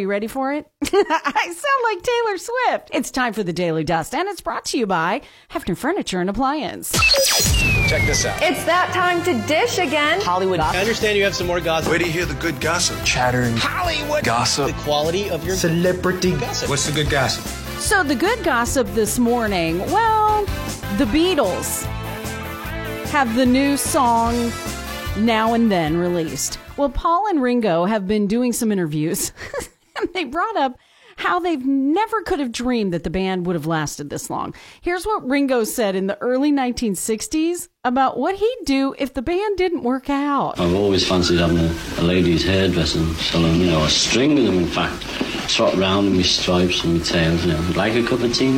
You ready for it? I sound like Taylor Swift. It's time for the Daily Dust, and it's brought to you by Hefner Furniture and Appliance. Check this out. It's that time to dish again. Hollywood. I understand you have some more gossip. Where do you hear the good gossip? Chattering. Hollywood. Gossip. The quality of your Celebrity. gossip. What's the good gossip? So, the good gossip this morning well, the Beatles have the new song Now and Then released. Well, Paul and Ringo have been doing some interviews, and they brought up how they've never could have dreamed that the band would have lasted this long. Here's what Ringo said in the early 1960s about what he'd do if the band didn't work out. I've always fancied having a, a lady's hairdressing salon, you know, a string of them, in fact. Trot round in my stripes and my tails, you know. Like a cup of tea?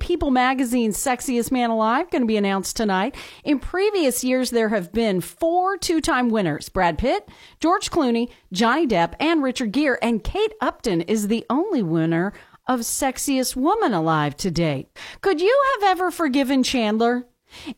People Magazine's Sexiest Man Alive going to be announced tonight. In previous years, there have been four two-time winners: Brad Pitt, George Clooney, Johnny Depp, and Richard Gere. And Kate Upton is the only winner of Sexiest Woman Alive to date. Could you have ever forgiven Chandler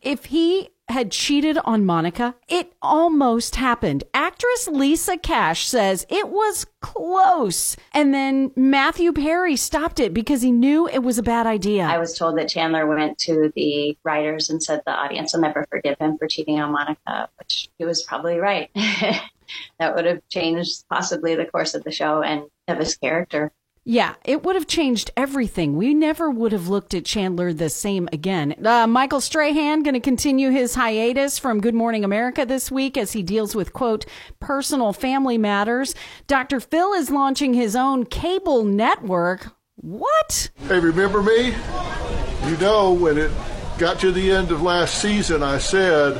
if he had cheated on Monica? It almost happened. Actress Lisa Cash says it was close. And then Matthew Perry stopped it because he knew it was a bad idea. I was told that Chandler went to the writers and said the audience will never forgive him for cheating on Monica, which he was probably right. that would have changed possibly the course of the show and of his character. Yeah, it would have changed everything. We never would have looked at Chandler the same again. Uh, Michael Strahan going to continue his hiatus from Good Morning America this week as he deals with, quote, personal family matters. Dr. Phil is launching his own cable network. What? Hey, remember me? You know, when it got to the end of last season, I said,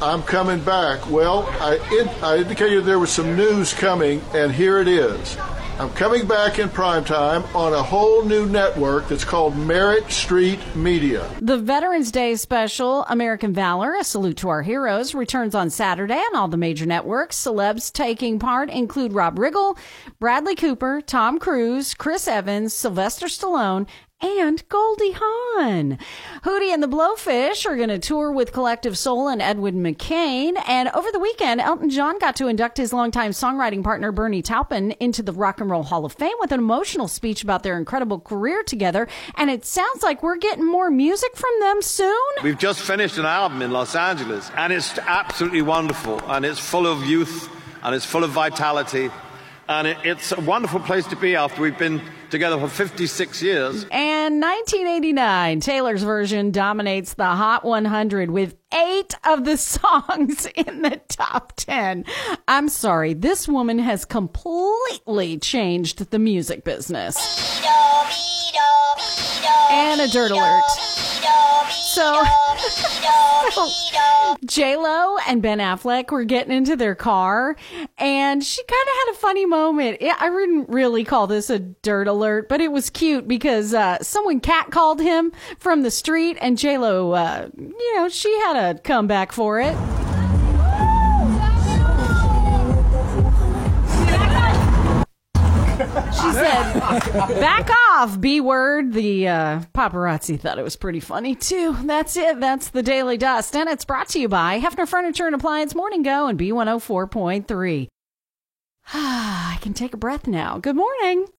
I'm coming back. Well, I, in, I indicated there was some news coming, and here it is. I'm coming back in prime time on a whole new network that's called Merritt Street Media. The Veterans Day special, American Valor, a salute to our heroes, returns on Saturday on all the major networks. Celebs taking part include Rob Riggle, Bradley Cooper, Tom Cruise, Chris Evans, Sylvester Stallone, and Goldie Hawn. Hootie and the Blowfish are going to tour with Collective Soul and Edwin McCain. And over the weekend, Elton John got to induct his longtime songwriting partner Bernie Taupin into the Rock and Roll Hall of Fame with an emotional speech about their incredible career together. And it sounds like we're getting more music from them soon. We've just finished an album in Los Angeles, and it's absolutely wonderful, and it's full of youth, and it's full of vitality, and it, it's a wonderful place to be after we've been together for 56 years. And 1989, Taylor's version dominates the Hot 100 with eight of the songs in the top 10. I'm sorry, this woman has completely changed the music business. And a dirt alert. So, J Lo and Ben Affleck were getting into their car, and she kind of had a funny moment. I wouldn't really call this a dirt alert, but it was cute because uh, someone catcalled him from the street, and J Lo, uh, you know, she had a comeback for it. Back off, B word. The uh, paparazzi thought it was pretty funny, too. That's it. That's the Daily Dust. And it's brought to you by Hefner Furniture and Appliance Morning Go and B104.3. I can take a breath now. Good morning.